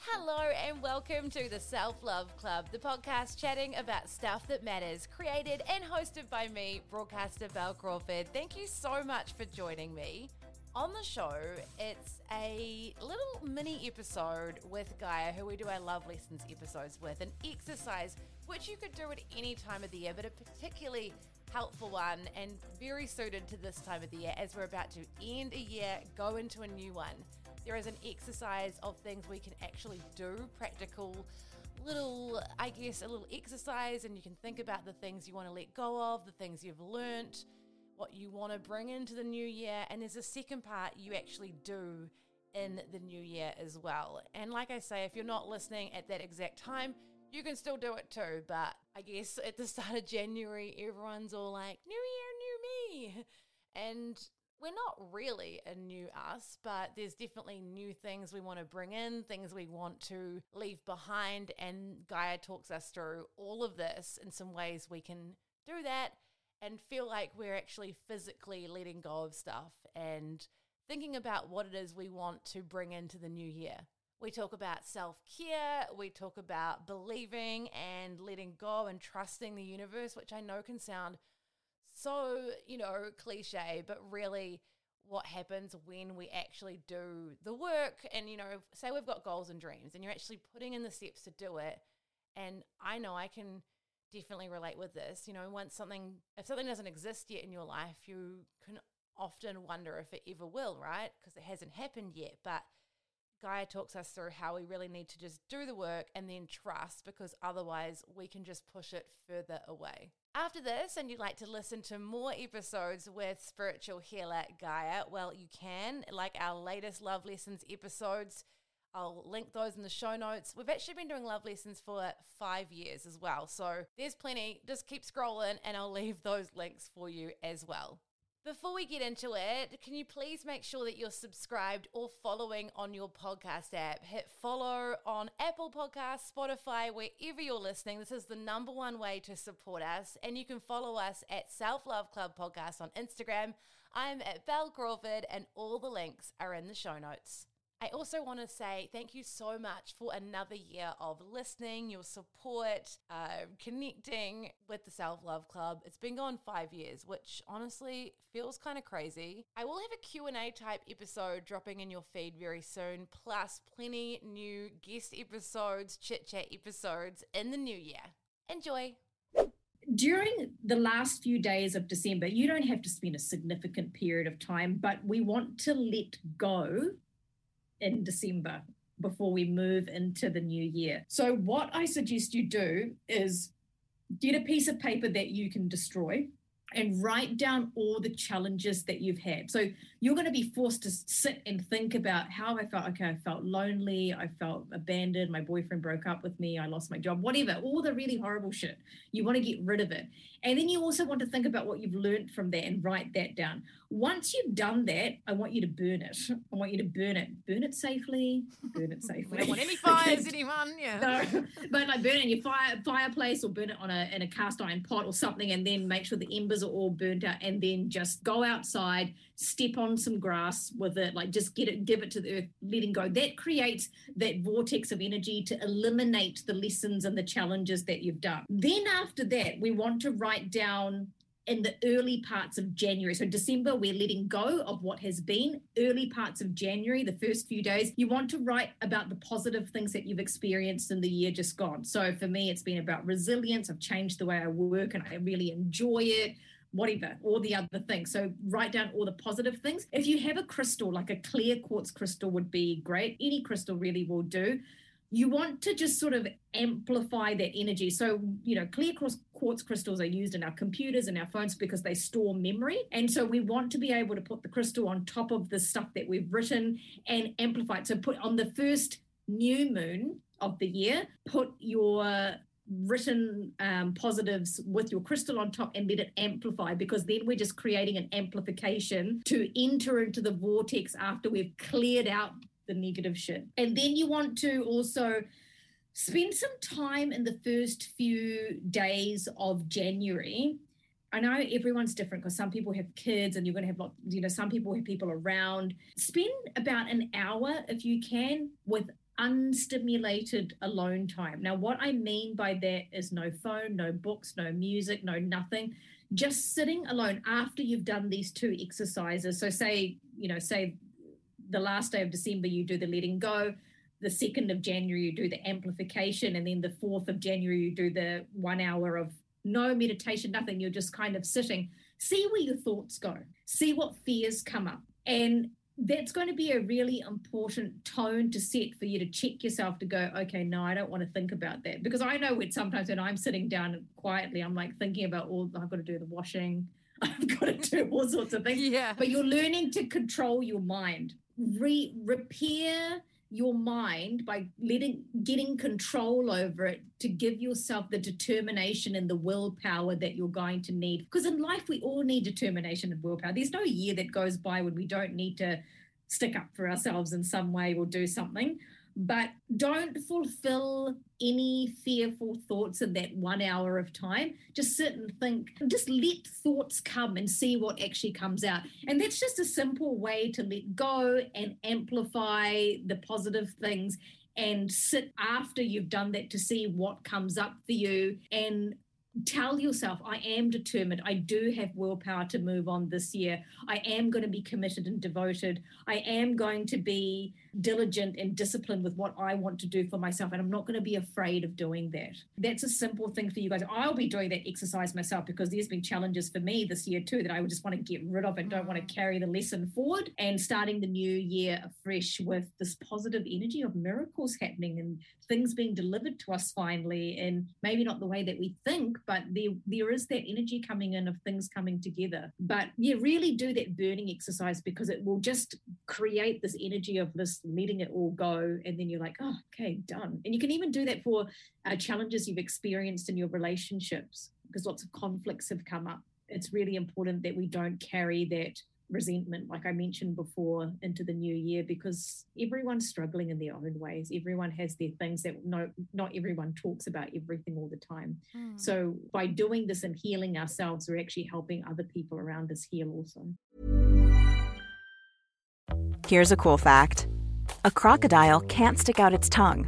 Hello and welcome to the Self Love Club, the podcast chatting about stuff that matters, created and hosted by me, broadcaster Bel Crawford. Thank you so much for joining me. On the show, it's a little mini episode with Gaia, who we do our Love Lessons episodes with, an exercise which you could do at any time of the year, but a particularly helpful one and very suited to this time of the year as we're about to end a year, go into a new one there is an exercise of things we can actually do, practical little, I guess, a little exercise, and you can think about the things you want to let go of, the things you've learnt, what you want to bring into the new year. And there's a second part you actually do in the new year as well. And like I say, if you're not listening at that exact time, you can still do it too. But I guess at the start of January, everyone's all like, New Year, new me. And we're not really a new us, but there's definitely new things we want to bring in, things we want to leave behind. And Gaia talks us through all of this in some ways we can do that and feel like we're actually physically letting go of stuff and thinking about what it is we want to bring into the new year. We talk about self care, we talk about believing and letting go and trusting the universe, which I know can sound so, you know, cliche, but really what happens when we actually do the work and, you know, say we've got goals and dreams and you're actually putting in the steps to do it. And I know I can definitely relate with this. You know, once something, if something doesn't exist yet in your life, you can often wonder if it ever will, right? Because it hasn't happened yet. But Gaia talks us through how we really need to just do the work and then trust because otherwise we can just push it further away. After this, and you'd like to listen to more episodes with spiritual healer Gaia, well, you can, like our latest Love Lessons episodes. I'll link those in the show notes. We've actually been doing love lessons for five years as well. So there's plenty. Just keep scrolling and I'll leave those links for you as well. Before we get into it, can you please make sure that you're subscribed or following on your podcast app? Hit follow on Apple Podcasts, Spotify, wherever you're listening. This is the number one way to support us. And you can follow us at Self Love Club Podcast on Instagram. I'm at Bel Crawford, and all the links are in the show notes. I also want to say thank you so much for another year of listening, your support, uh, connecting with the Self Love Club. It's been going five years, which honestly feels kind of crazy. I will have a Q&A type episode dropping in your feed very soon, plus plenty new guest episodes, chit-chat episodes in the new year. Enjoy! during the last few days of December, you don't have to spend a significant period of time, but we want to let go in December before we move into the new year. So, what I suggest you do is get a piece of paper that you can destroy and write down all the challenges that you've had. So you're going to be forced to sit and think about how I felt. Okay, I felt lonely. I felt abandoned. My boyfriend broke up with me. I lost my job, whatever, all the really horrible shit. You want to get rid of it. And then you also want to think about what you've learned from that and write that down. Once you've done that, I want you to burn it. I want you to burn it. Burn it safely. Burn it safely. we don't want any fires, anyone. Yeah. No, but like burn it in your fire fireplace or burn it on a in a cast iron pot or something, and then make sure the embers are all burnt out, and then just go outside, step on some grass with it, like just get it, give it to the earth, letting go. That creates that vortex of energy to eliminate the lessons and the challenges that you've done. Then after that, we want to write down in the early parts of January. So, December, we're letting go of what has been. Early parts of January, the first few days, you want to write about the positive things that you've experienced in the year just gone. So, for me, it's been about resilience. I've changed the way I work and I really enjoy it whatever, all the other things. So write down all the positive things. If you have a crystal, like a clear quartz crystal would be great. Any crystal really will do you want to just sort of amplify that energy. So, you know, clear quartz crystals are used in our computers and our phones because they store memory. And so we want to be able to put the crystal on top of the stuff that we've written and amplify it. So, put on the first new moon of the year, put your written um, positives with your crystal on top and let it amplify because then we're just creating an amplification to enter into the vortex after we've cleared out the negative shit. And then you want to also spend some time in the first few days of January. I know everyone's different because some people have kids and you're going to have lots, you know, some people have people around. Spend about an hour if you can with unstimulated alone time. Now, what I mean by that is no phone, no books, no music, no nothing. Just sitting alone after you've done these two exercises. So, say, you know, say the last day of December, you do the letting go. The 2nd of January, you do the amplification. And then the 4th of January, you do the one hour of no meditation, nothing. You're just kind of sitting. See where your thoughts go, see what fears come up. And that's going to be a really important tone to set for you to check yourself to go, okay, no, I don't want to think about that. Because I know when sometimes when I'm sitting down quietly, I'm like thinking about all I've got to do the washing, I've got to do all sorts of things. Yeah. But you're learning to control your mind, re repair your mind by letting getting control over it to give yourself the determination and the willpower that you're going to need. Because in life we all need determination and willpower. There's no year that goes by when we don't need to stick up for ourselves in some way or do something but don't fulfill any fearful thoughts in that one hour of time. Just sit and think, just let thoughts come and see what actually comes out. And that's just a simple way to let go and amplify the positive things and sit after you've done that to see what comes up for you and tell yourself, I am determined. I do have willpower to move on this year. I am going to be committed and devoted. I am going to be diligent and disciplined with what I want to do for myself. And I'm not going to be afraid of doing that. That's a simple thing for you guys. I'll be doing that exercise myself because there's been challenges for me this year too that I would just want to get rid of and don't want to mm. carry the lesson forward. And starting the new year afresh with this positive energy of miracles happening and things being delivered to us finally. And maybe not the way that we think, but there, there is that energy coming in of things coming together. But yeah, really do that burning exercise because it will just create this energy of this letting it all go. And then you're like oh okay done. And you can even do that for uh, challenges you've experienced in your relationships because lots of conflicts have come up. It's really important that we don't carry that resentment like i mentioned before into the new year because everyone's struggling in their own ways everyone has their things that no not everyone talks about everything all the time mm. so by doing this and healing ourselves we're actually helping other people around us heal also here's a cool fact a crocodile can't stick out its tongue.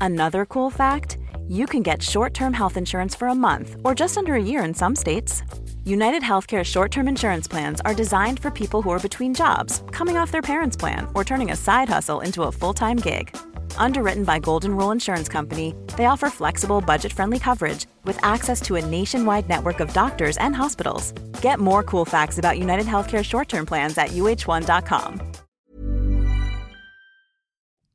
Another cool fact you can get short term health insurance for a month or just under a year in some states. United Healthcare short term insurance plans are designed for people who are between jobs, coming off their parents' plan, or turning a side hustle into a full time gig. Underwritten by Golden Rule Insurance Company, they offer flexible, budget friendly coverage with access to a nationwide network of doctors and hospitals. Get more cool facts about United Healthcare short term plans at uh1.com.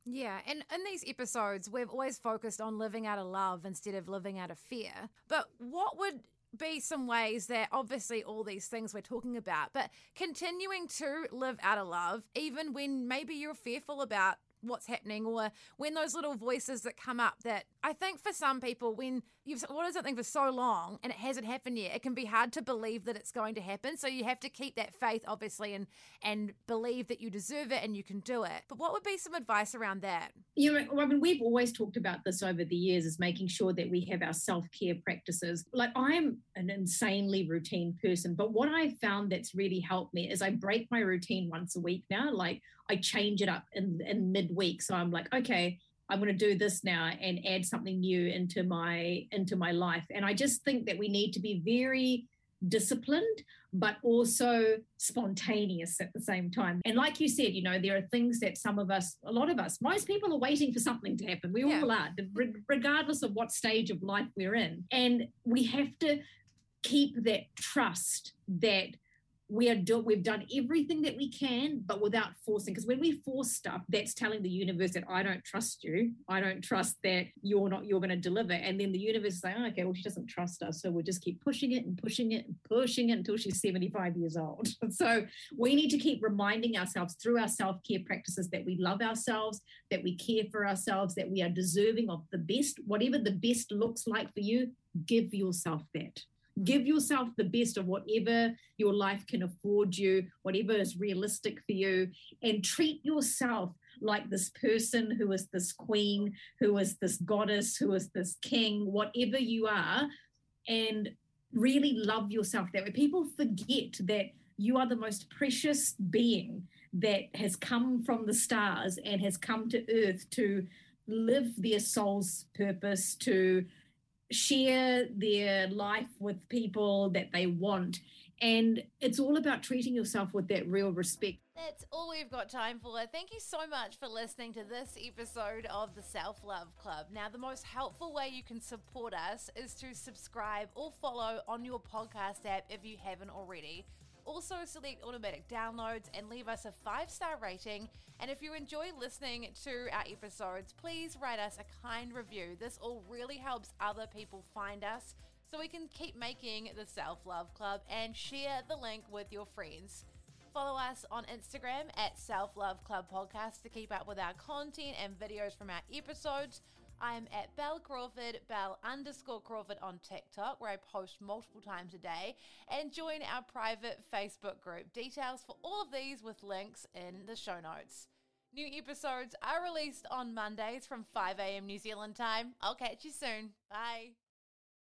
Yeah, and in these episodes, we've always focused on living out of love instead of living out of fear. But what would be some ways that obviously all these things we're talking about, but continuing to live out of love, even when maybe you're fearful about what's happening or when those little voices that come up that I think for some people when you've wanted something for so long and it hasn't happened yet it can be hard to believe that it's going to happen. So you have to keep that faith obviously and and believe that you deserve it and you can do it. But what would be some advice around that? You know mean we've always talked about this over the years is making sure that we have our self-care practices. Like I'm an insanely routine person but what I've found that's really helped me is I break my routine once a week now. Like I change it up in, in midweek. So I'm like, okay, I'm going to do this now and add something new into my into my life. And I just think that we need to be very disciplined but also spontaneous at the same time and like you said you know there are things that some of us a lot of us most people are waiting for something to happen we yeah. all are regardless of what stage of life we're in and we have to keep that trust that we are do, we've done everything that we can but without forcing because when we force stuff that's telling the universe that i don't trust you. I don't trust that you're not you're going to deliver. And then the universe is like oh, okay well she doesn't trust us so we'll just keep pushing it and pushing it and pushing it until she's 75 years old. So we need to keep reminding ourselves through our self-care practices that we love ourselves that we care for ourselves that we are deserving of the best whatever the best looks like for you give yourself that give yourself the best of whatever your life can afford you, whatever is realistic for you, and treat yourself like this person who is this queen, who is this goddess, who is this king, whatever you are, and really love yourself that way. People forget that you are the most precious being that has come from the stars and has come to earth to live their soul's purpose, to share their life with people that they want. And it's all about treating yourself with that real respect. That's all we've got time for. Thank you so much for listening to this episode of the Self Love Club. Now, the most helpful way you can support us is to subscribe or follow on your podcast app if you haven't already. Also, select automatic downloads and leave us a five star rating. And if you enjoy listening to our episodes, please write us a kind review. This all really helps other people find us so we can keep making the Self Love Club and share the link with your friends. Follow us on Instagram at Self Love Club Podcast to keep up with our content and videos from our episodes. I am at Bel Crawford, Bel underscore Crawford on TikTok, where I post multiple times a day, and join our private Facebook group. Details for all of these with links in the show notes. New episodes are released on Mondays from 5 a.m. New Zealand time. I'll catch you soon. Bye.